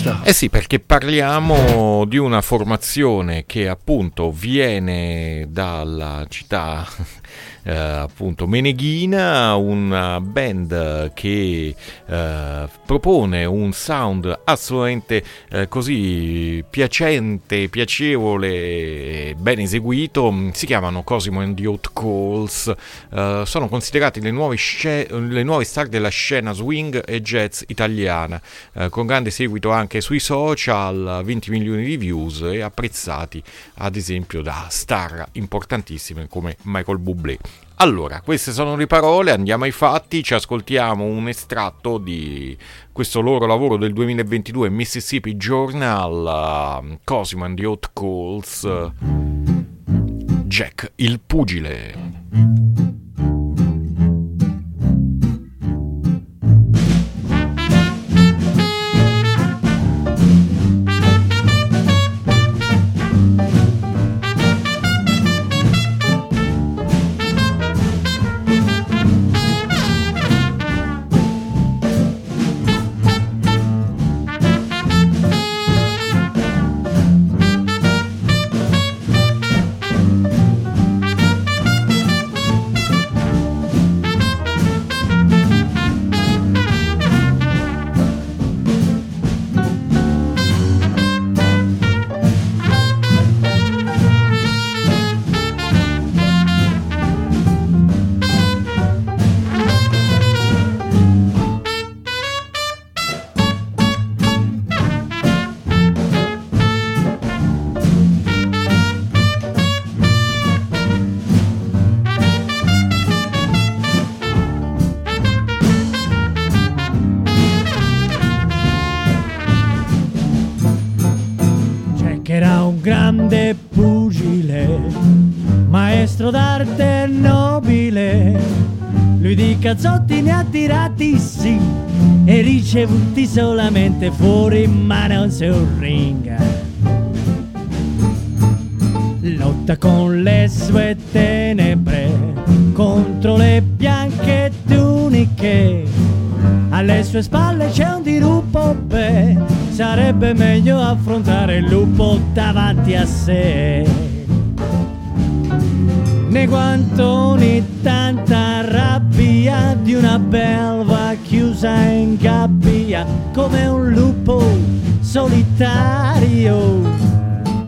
questa? Eh sì, perché parliamo di una formazione che appunto viene dalla città eh, appunto Meneghina, una band che eh, propone un sound assolutamente eh, così piacente, piacevole, ben eseguito. Si chiamano Cosimo and the Hot Calls, eh, sono considerati le nuove, sce- le nuove star della scena swing e jazz italiana, eh, con grande seguito anche sui social, 20 milioni di views e apprezzati ad esempio da star importantissime come Michael Bublé. Allora, queste sono le parole, andiamo ai fatti, ci ascoltiamo un estratto di questo loro lavoro del 2022 Mississippi Journal, uh, Cosimo and the Hot Calls, uh, Jack il pugile. Cazzotti ne ha tirati sì e ricevuti solamente fuori ma non sul ring. Lotta con le sue tenebre contro le bianche tuniche. Alle sue spalle c'è un dirupo, beh, sarebbe meglio affrontare il lupo davanti a sé. Nei guantoni tanta rabbia di una belva chiusa in gabbia come un lupo solitario.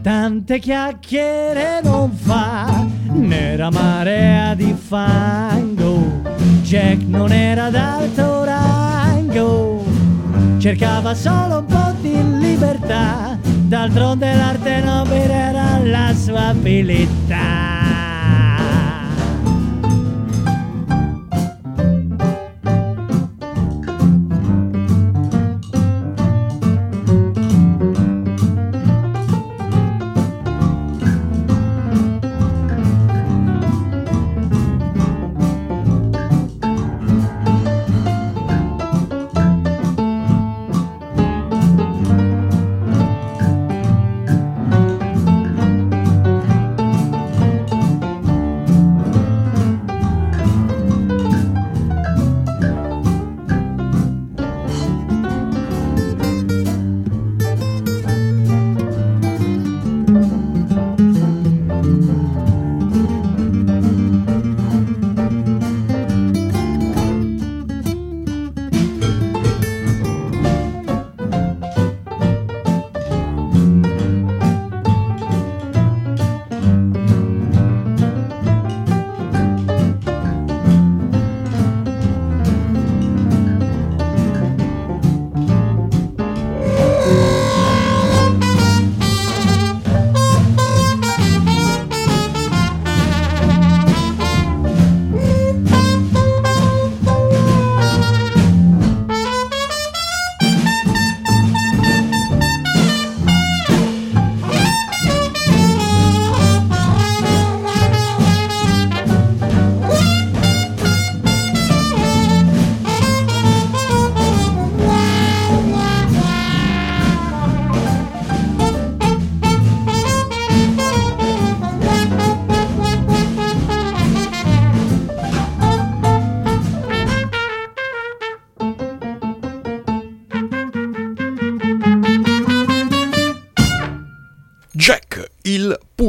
Tante chiacchiere non fa, nera marea di fango. Jack non era d'alto rango, cercava solo un po' di libertà. D'altronde l'arte nobile era la sua abilità.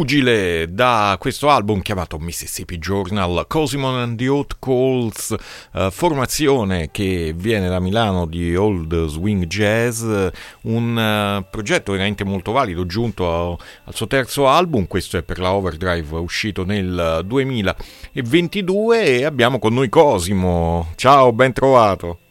Pugile da questo album chiamato Mississippi Journal, Cosimon and the Hot Calls, uh, formazione che viene da Milano di Old Swing Jazz, un uh, progetto veramente molto valido, giunto a, al suo terzo album, questo è per la Overdrive uscito nel 2022 e abbiamo con noi Cosimo. Ciao, ben trovato.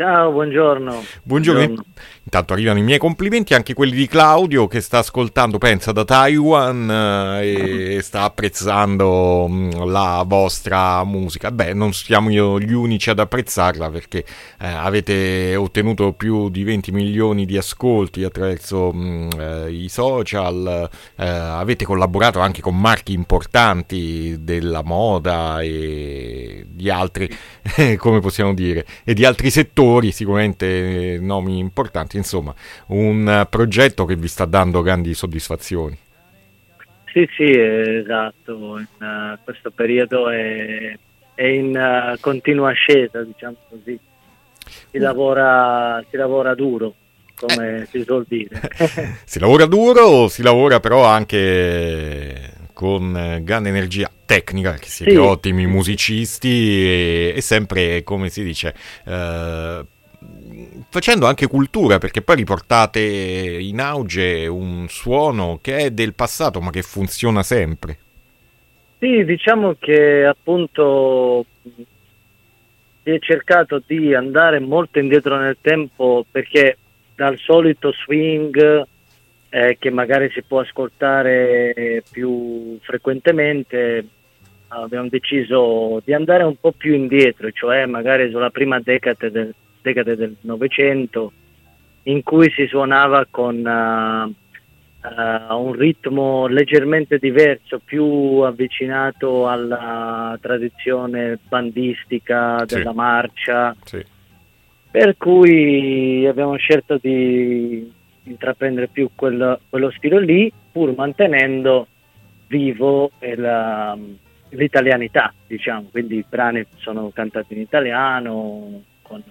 Ciao, buongiorno. Buongiorno. buongiorno. Intanto arrivano i miei complimenti, anche quelli di Claudio che sta ascoltando, pensa da Taiwan eh, e sta apprezzando mh, mm, la vostra musica. Beh, non siamo io gli unici ad apprezzarla perché eh, avete ottenuto più di 20 milioni di ascolti attraverso mh, mm, eh, i social, eh, avete collaborato anche con marchi importanti della moda e di altri, come possiamo dire, e di altri settori, sicuramente nomi importanti insomma, un progetto che vi sta dando grandi soddisfazioni. Sì, sì, esatto, in uh, questo periodo è, è in uh, continua ascesa, diciamo così. Si mm. lavora, si lavora duro, come eh. si suol dire. si lavora duro, si lavora però anche con grande energia tecnica, che siete sì. ottimi musicisti e, e, sempre, come si dice, eh, facendo anche cultura, perché poi riportate in auge un suono che è del passato ma che funziona sempre. Sì, diciamo che appunto si è cercato di andare molto indietro nel tempo perché dal solito swing eh, che magari si può ascoltare più frequentemente abbiamo deciso di andare un po' più indietro, cioè magari sulla prima decade del, decade del Novecento, in cui si suonava con uh, uh, un ritmo leggermente diverso, più avvicinato alla tradizione bandistica della sì. marcia. Sì. Per cui abbiamo scelto di intraprendere più quel, quello stile lì, pur mantenendo vivo la, l'italianità, diciamo, quindi i brani sono cantati in italiano con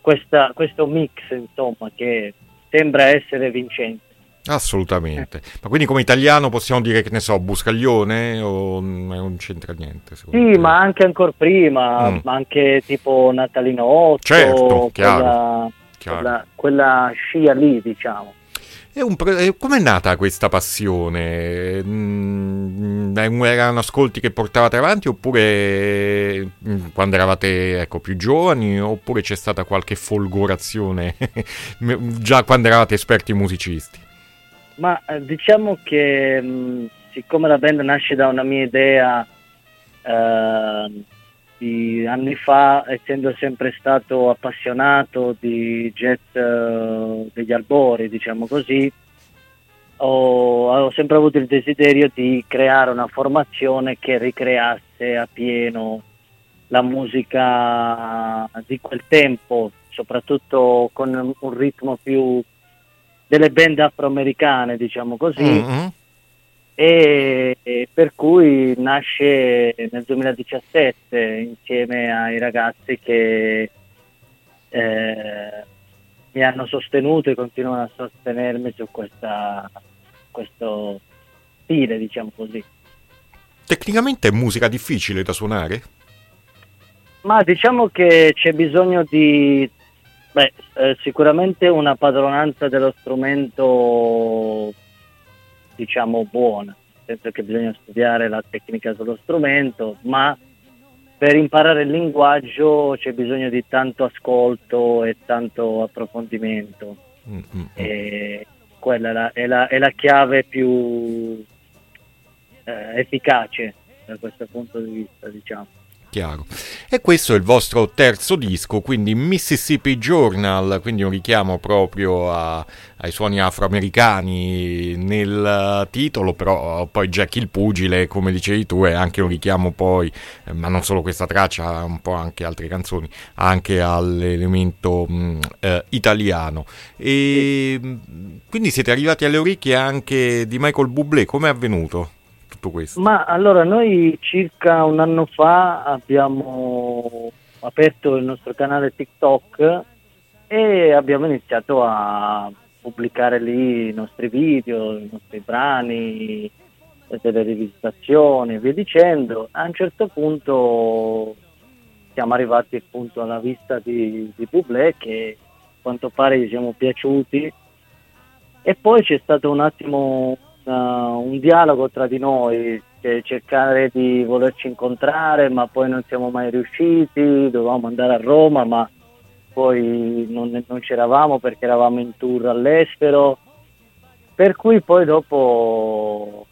questa, questo mix insomma, che sembra essere vincente. Assolutamente, ma quindi come italiano possiamo dire che ne so, Buscaglione o non c'entra niente? Sì, te? ma anche ancora prima, mm. anche tipo Natalino 8, certo, quella. Quella, quella scia lì diciamo. Com'è nata questa passione? Mm, erano ascolti che portavate avanti oppure mm, quando eravate ecco, più giovani oppure c'è stata qualche folgorazione già quando eravate esperti musicisti? Ma eh, diciamo che mm, siccome la band nasce da una mia idea eh, di anni fa, essendo sempre stato appassionato di jazz uh, degli albori, diciamo così, ho, ho, sempre avuto il desiderio di creare una formazione che ricreasse a pieno la musica di quel tempo, soprattutto con un ritmo più delle band afroamericane, diciamo così. Mm-hmm e, e per cui nasce nel 2017 insieme ai ragazzi che eh, mi hanno sostenuto e continuano a sostenermi su questa, questo stile, diciamo così. Tecnicamente è musica difficile da suonare? Ma diciamo che c'è bisogno di beh, eh, sicuramente una padronanza dello strumento diciamo buona, nel senso che bisogna studiare la tecnica dello strumento, ma per imparare il linguaggio c'è bisogno di tanto ascolto e tanto approfondimento. Mm-hmm. E quella è la, è, la, è la, chiave più eh, efficace da questo punto di vista, diciamo. Chiaro. E questo è il vostro terzo disco, quindi Mississippi Journal, quindi un richiamo proprio a, ai suoni afroamericani nel titolo, però poi Jack il Pugile, come dicevi tu, è anche un richiamo poi, eh, ma non solo questa traccia, un po' anche altre canzoni, anche all'elemento mm, eh, italiano. E quindi siete arrivati alle orecchie anche di Michael Bublé, come è avvenuto? Tutto questo? Ma allora noi circa un anno fa abbiamo aperto il nostro canale TikTok e abbiamo iniziato a pubblicare lì i nostri video, i nostri brani, delle rivisitazioni e via dicendo. A un certo punto siamo arrivati appunto alla vista di, di Bublé che a quanto pare gli siamo piaciuti e poi c'è stato un attimo una, un dialogo tra di noi, cioè cercare di volerci incontrare ma poi non siamo mai riusciti, dovevamo andare a Roma ma poi non, non c'eravamo perché eravamo in tour all'estero, per cui poi dopo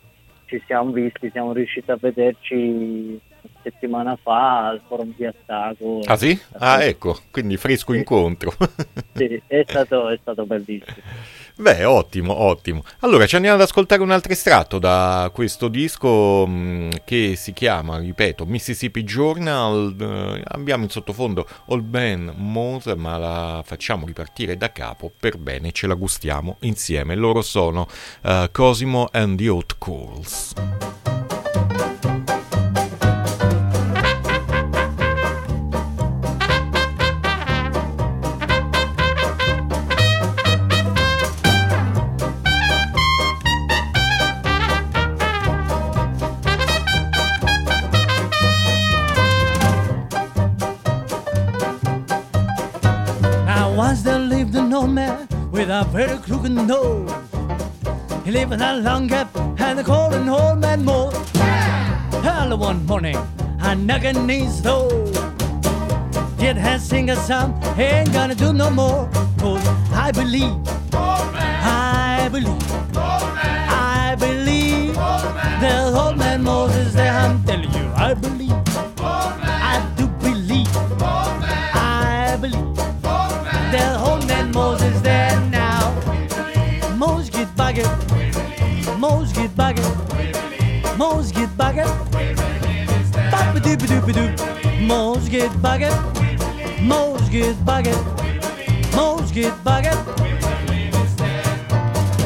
ci siamo visti, siamo riusciti a vederci settimana fa al forum di Astago. Ah sì? Ah ecco, quindi fresco sì. incontro. sì, è stato, è stato bellissimo. Beh, ottimo, ottimo. Allora, ci andiamo ad ascoltare un altro estratto da questo disco mh, mm, che si chiama, ripeto, Mississippi Journal. Eh, abbiamo in sottofondo Old Ben Mose, ma la facciamo ripartire da capo per bene, ce la gustiamo insieme. Loro sono uh, Cosimo and the Hot Calls. Very crooked nose. He er lived in a long gap and the cold and old man more. Early one morning, I knock on his door. Did has sing a song, ain't gonna do no more. Cause I believe, I believe, doop. Mo's get bugging. Mo's get bugging.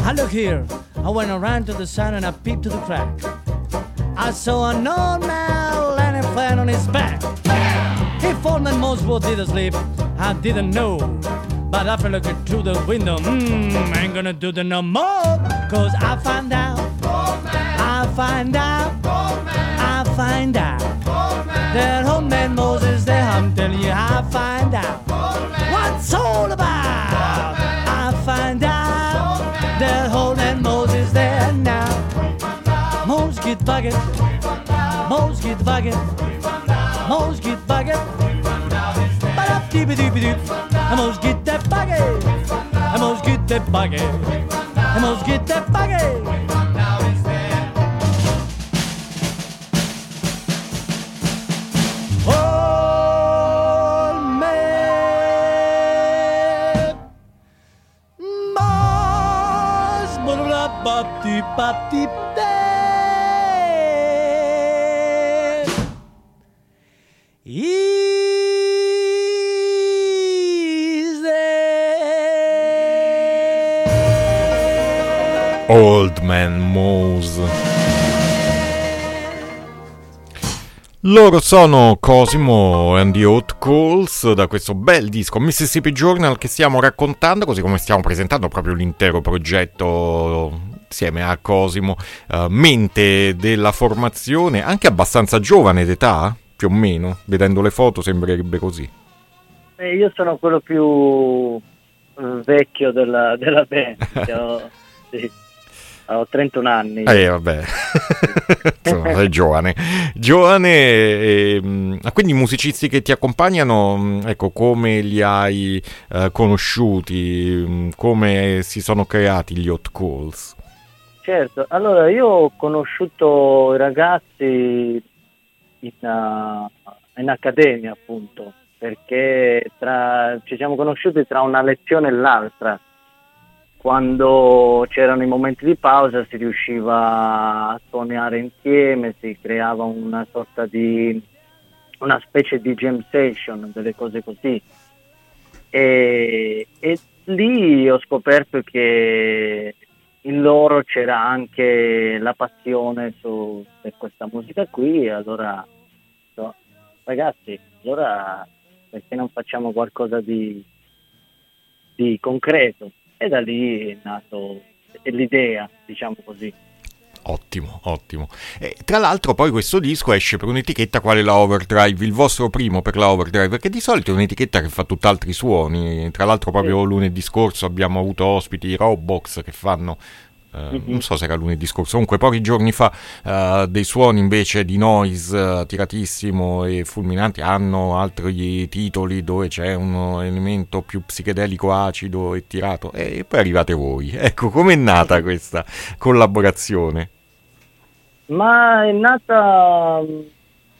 I look here. I went around to the sun and I peeped to the crack. I saw an old man lying flat on his back. He and most both did asleep. I didn't know. But after looking through the window, mmm, ain't gonna do the no more. Cause I find out, I find out, I find out that old man Moses there, I'm telling you, I find out what's all about. I find out that old man Moses there now. Moses get bugging, Moses get bugging, Moses get bugging. I must get that buggy. I must get that buggy. I must get that buggy. Deep, Old Man Moose. Loro sono Cosimo and the Hot Calls da questo bel disco Mississippi Journal che stiamo raccontando, così come stiamo presentando proprio l'intero progetto insieme a Cosimo, uh, mente della formazione, anche abbastanza giovane d'età, più o meno, vedendo le foto sembrerebbe così. Eh, io sono quello più uh, vecchio della, della band, sì ho 31 anni. Eh, vabbè, Insomma, sei giovane. Giovane, e, ehm, quindi i musicisti che ti accompagnano, mm, ecco, come li hai eh, conosciuti, mm, come si sono creati gli hot calls? Certo, allora io ho conosciuto i ragazzi in, uh, in accademia appunto, perché tra, ci siamo conosciuti tra una lezione e l'altra quando c'erano i momenti di pausa si riusciva a suonare insieme, si creava una sorta di una specie di jam session, delle cose così. E, e lì ho scoperto che in loro c'era anche la passione su, per questa musica qui, allora so, ragazzi, allora perché non facciamo qualcosa di, di concreto? e da lì è nato l'idea, diciamo così. Ottimo, ottimo. E, tra l'altro poi questo disco esce per un'etichetta quale la Overdrive, il vostro primo per la Overdrive, perché di solito è un'etichetta che fa tutt'altri suoni. Tra l'altro proprio sì. lunedì scorso abbiamo avuto ospiti i Robox che fanno Mm-hmm. non so se era lunedì scorso, comunque pochi giorni fa uh, dei suoni invece di noise uh, tiratissimo e fulminanti hanno altri titoli dove c'è un elemento più psichedelico acido e tirato e poi arrivate voi. Ecco, com'è nata questa collaborazione? Ma è nata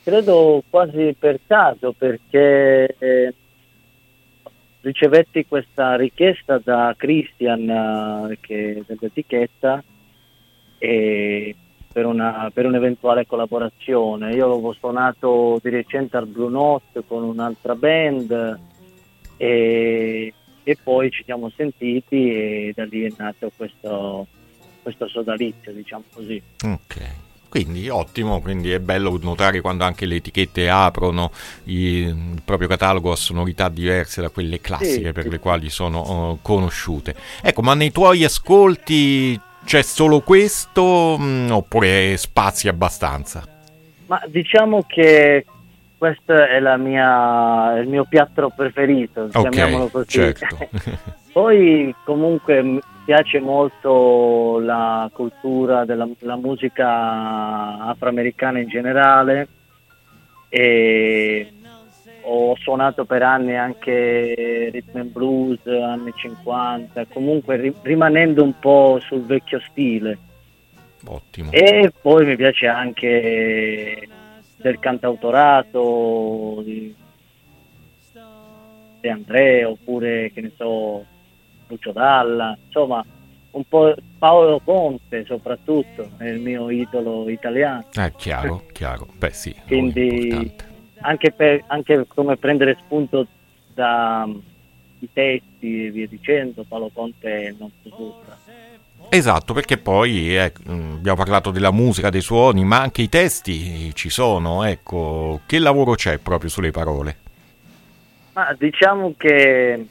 credo quasi per caso perché eh, ricevetti questa richiesta da Christian uh, che, dell'etichetta e per, una, per, un'eventuale collaborazione. Io avevo suonato di recente al Blue Note con un'altra band e, e poi ci siamo sentiti e da lì è nato questo, questo sodalizio, diciamo così. Ok. Quindi ottimo, quindi è bello notare quando anche le etichette aprono il proprio catalogo a sonorità diverse da quelle classiche per le quali sono uh, conosciute. Ecco, ma nei tuoi ascolti c'è solo questo mm, oppure spazi abbastanza? Ma diciamo che questo è mia, il mio piatto preferito, okay, chiamiamolo così. Certo. Poi comunque piace molto la cultura della la musica afroamericana in generale. E ho suonato per anni anche rhythm and blues anni 50 comunque ri- rimanendo un po' sul vecchio stile. Ottimo. E poi mi piace anche del cantautorato di De André oppure che ne so Lucio Dalla, insomma un po' Paolo Conte soprattutto, è il mio idolo italiano. Eh, chiaro, chiaro, beh sì. Quindi anche, per, anche come prendere spunto dai testi e via dicendo, Paolo Conte è nostro supra. Esatto, perché poi eh, abbiamo parlato della musica, dei suoni, ma anche i testi ci sono, ecco, che lavoro c'è proprio sulle parole? Ma diciamo che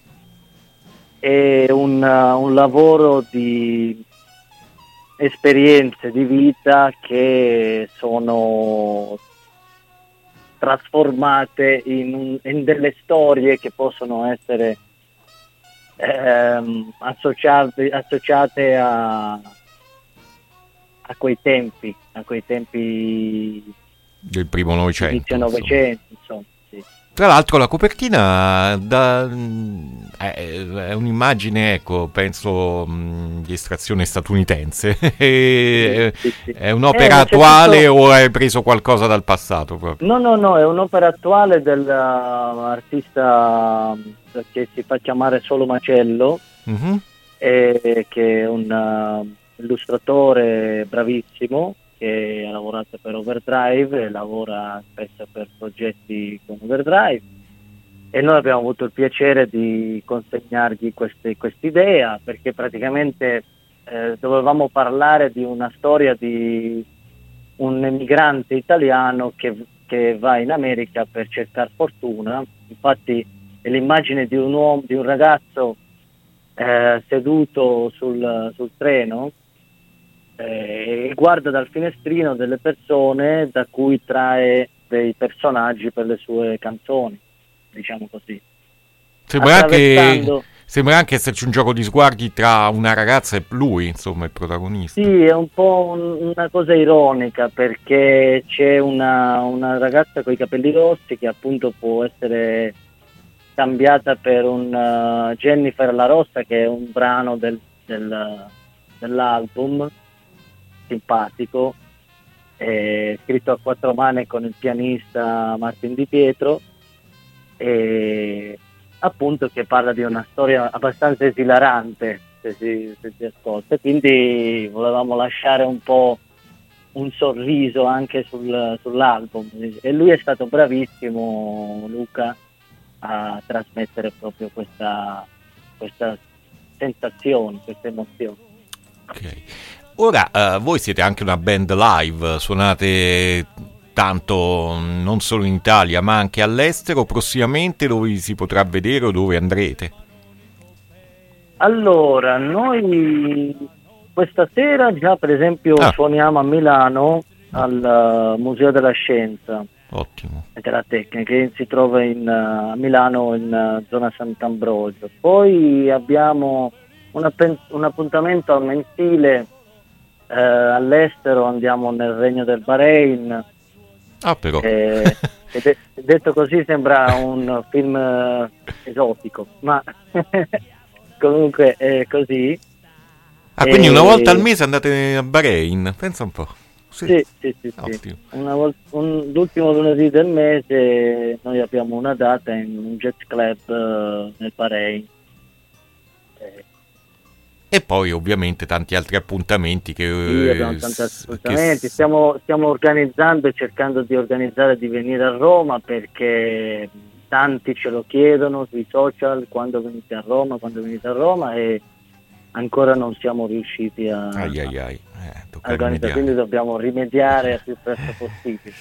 è un, un lavoro di esperienze di vita che sono trasformate in, in delle storie che possono essere ehm, associate, associate a, a, quei tempi, a quei tempi del primo Novecento. Inizio Novecento, insomma. Tra l'altro la copertina da, è un'immagine, ecco, penso di estrazione statunitense. è, è un'opera eh, attuale tutto... o hai preso qualcosa dal passato? Proprio? No, no, no, è un'opera attuale dell'artista che si fa chiamare Solo Macello, uh-huh. che è un uh, illustratore bravissimo che ha lavorato per Overdrive e lavora spesso per progetti con Overdrive. E noi abbiamo avuto il piacere di consegnargli questa idea perché praticamente eh, dovevamo parlare di una storia di un emigrante italiano che, che va in America per cercare fortuna, infatti è l'immagine di un, uomo, di un ragazzo eh, seduto sul, sul treno eh, e guarda dal finestrino delle persone da cui trae dei personaggi per le sue canzoni, diciamo così. Sembra anche, sembra anche esserci un gioco di sguardi tra una ragazza e lui, insomma, il protagonista. Sì, è un po' un, una cosa ironica perché c'è una, una ragazza con i capelli rossi che appunto può essere cambiata per un uh, Jennifer La Rossa che è un brano del, del, dell'album simpatico, eh, scritto a quattro mani con il pianista Martin Di Pietro, e appunto che parla di una storia abbastanza esilarante se si, se si ascolta, quindi volevamo lasciare un po' un sorriso anche sul, sull'album e lui è stato bravissimo Luca a trasmettere proprio questa, questa sensazione, questa emozione. Ok. Ora, uh, voi siete anche una band live, suonate tanto non solo in Italia ma anche all'estero, prossimamente dove si potrà vedere o dove andrete? Allora, noi questa sera già per esempio Ah. suoniamo a Milano al uh, Museo della Scienza Ottimo. e della Tecnica che si trova in, a Milano in uh, zona Sant'Ambrogio. Poi abbiamo un, appen- un appuntamento mensile eh, all'estero, andiamo nel Regno del Bahrain. Ah, però. eh, e de- detto così sembra un film eh, esotico, ma comunque è così. Ah, quindi una eh, volta al mese andate a Bahrain? Pensa un po'. Sì, sì, sì, sì. Una vol- un- l'ultimo lunedì del mese noi abbiamo una data in un jet club eh, nel Bahrain. E poi ovviamente tanti altri appuntamenti che... sì, eh, abbiamo tanti appuntamenti. che Stiamo, stiamo organizzando e cercando di organizzare di venire a Roma perché tanti ce lo chiedono sui social quando venite a Roma, quando venite a Roma e ancora non siamo riusciti a, Ai ai ai, eh, a organizzare, rimediare. quindi dobbiamo rimediare il più presto possibile.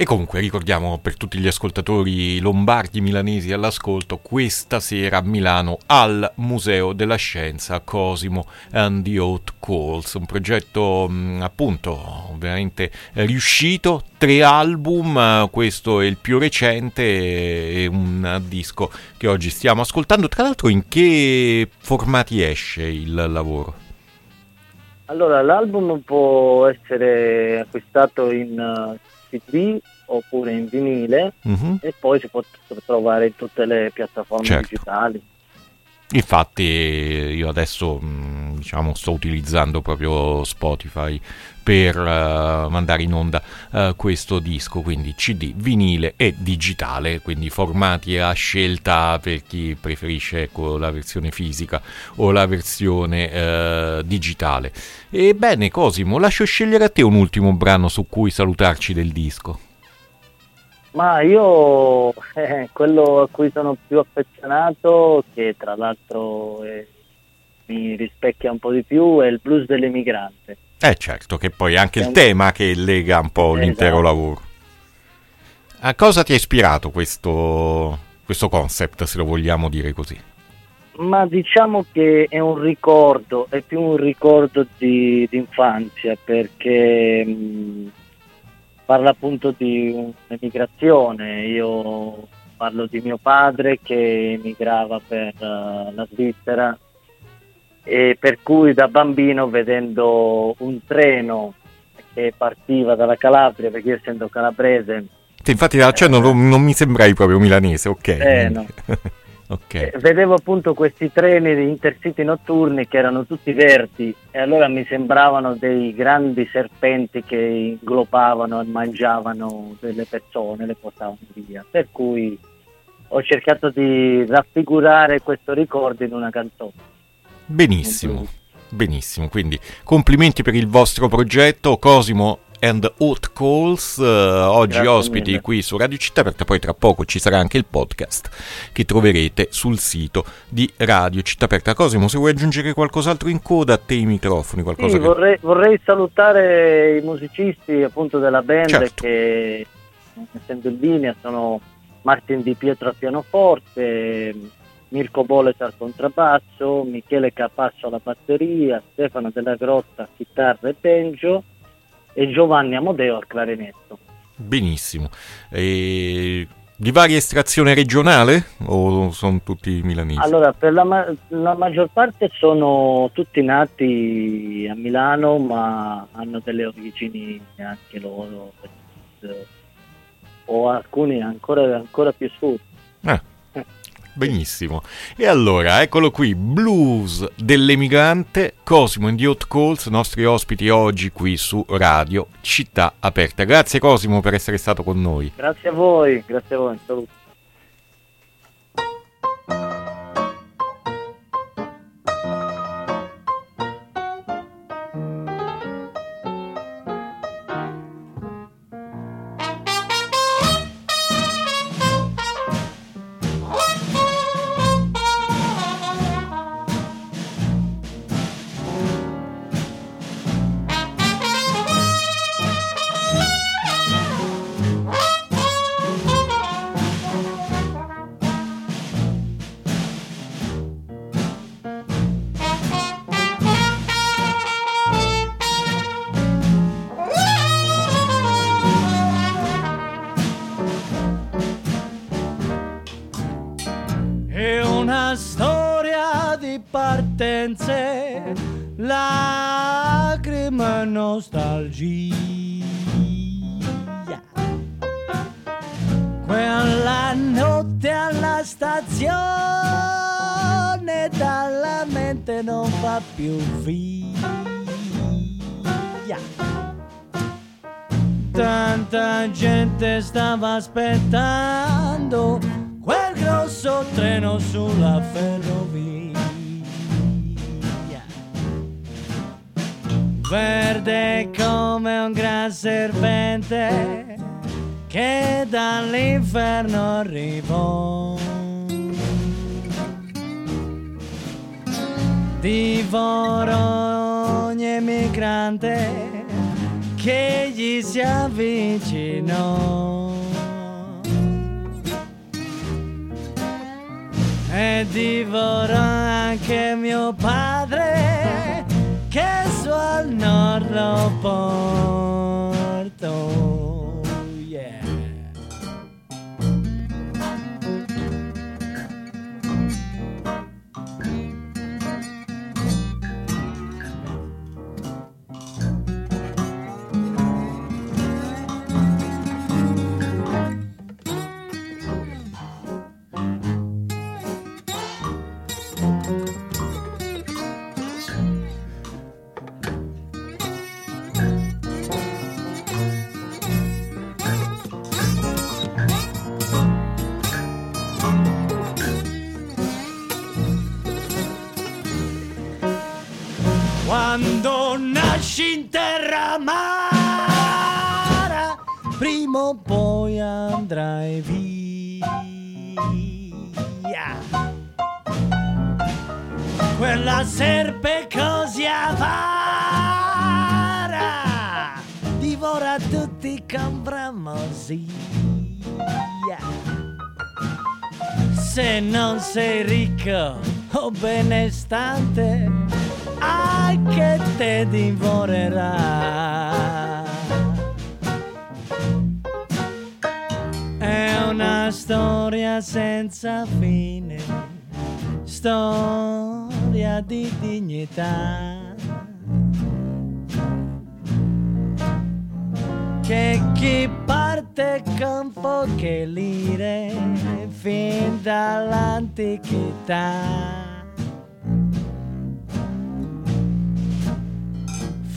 E comunque ricordiamo per tutti gli ascoltatori lombardi milanesi all'ascolto, questa sera a Milano al Museo della Scienza Cosimo and the Oat Calls, un progetto mh, appunto veramente riuscito, tre album, questo è il più recente e un disco che oggi stiamo ascoltando. Tra l'altro in che formati esce il lavoro? Allora, l'album può essere acquistato in CD oppure in vinile Mhm. e poi si può trovare in tutte le piattaforme Certo. digitali. Infatti io adesso mh, diciamo, sto utilizzando proprio Spotify per eh, mandare in onda eh, questo disco, quindi CD, vinile e digitale, quindi formati a scelta per chi preferisce ecco, la versione fisica o la versione eh, digitale. Ebbene Cosimo, lascio scegliere a te un ultimo brano su cui salutarci del disco. Ma io eh, quello a cui sono più affezionato, che tra l'altro eh, mi rispecchia un po' di più, è il blues dell'emigrante. Eh certo, che poi è anche È il un- tema che lega un po' Esatto. l'intero lavoro. A cosa ti ha ispirato questo, questo concept, se lo vogliamo dire così? Ma diciamo che è un ricordo, è più un ricordo di, di infanzia perché mh, parla appunto di un'emigrazione. Io parlo di mio padre che emigrava per eh, la Svizzera e per cui da bambino vedendo un treno che partiva dalla Calabria, perché io essendo calabrese Sì, infatti dall'accenno non, non mi sembrai proprio milanese, ok. Eh, no. ok. Eh, vedevo appunto questi treni di intercity notturni che erano tutti verdi e allora mi sembravano dei grandi serpenti che inglobavano e mangiavano delle persone, le portavano via. Per cui ho cercato di raffigurare questo ricordo in una canzone. Benissimo, benissimo. Quindi complimenti per il vostro progetto, Cosimo and Hot Calls, eh, oggi Grazie ospiti mille. qui su Radio Città Aperta, poi tra poco ci sarà anche il podcast che troverete sul sito di Radio Città Aperta. Cosimo, se vuoi aggiungere qualcos'altro in coda, a te i microfoni, qualcosa Sì, che... vorrei, vorrei salutare i musicisti appunto della band Certo. che essendo in linea sono Martin Di Pietro al pianoforte, Mirko Boles al contrabbasso, Michele Capasso alla batteria, Stefano Della Grotta chitarra e banjo e Giovanni Amodeo al clarinetto. Benissimo. E di varia estrazione regionale o sono tutti milanesi? Allora, per la, ma- la maggior parte sono tutti nati a Milano, ma hanno delle origini anche loro, eh, o alcuni ancora, ancora più sud. Ah, benissimo. E allora, eccolo qui, Blues dell'emigrante, Cosimo and the Hot Calls, nostri ospiti oggi qui su Radio Città Aperta. Grazie Cosimo per essere stato con noi. Grazie a voi, grazie a voi, saluto. Dalla mente non va più via. Tanta gente stava aspettando quel grosso treno sulla ferrovia. Verde come un gran serpente che dall'inferno arrivò. Divoro ogni emigrante che gli si avvicinò. E divorò anche mio padre che su al nord lo portò. Andrai via. Quella serpe così avara, divora tutti con bramosia. Se non sei ricco o benestante, anche te divorerà. Una storia senza fine, storia di dignità. Che chi parte con poche lire fin dall'antichità.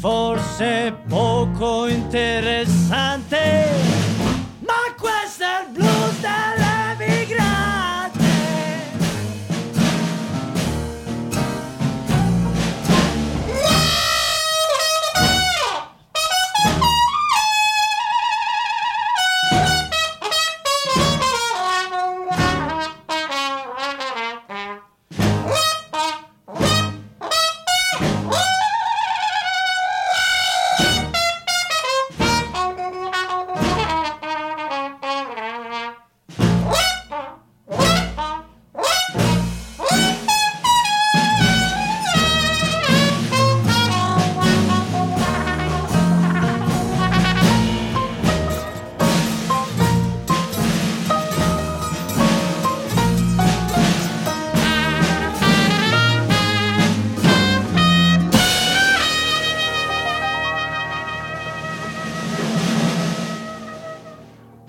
forse poco interessante that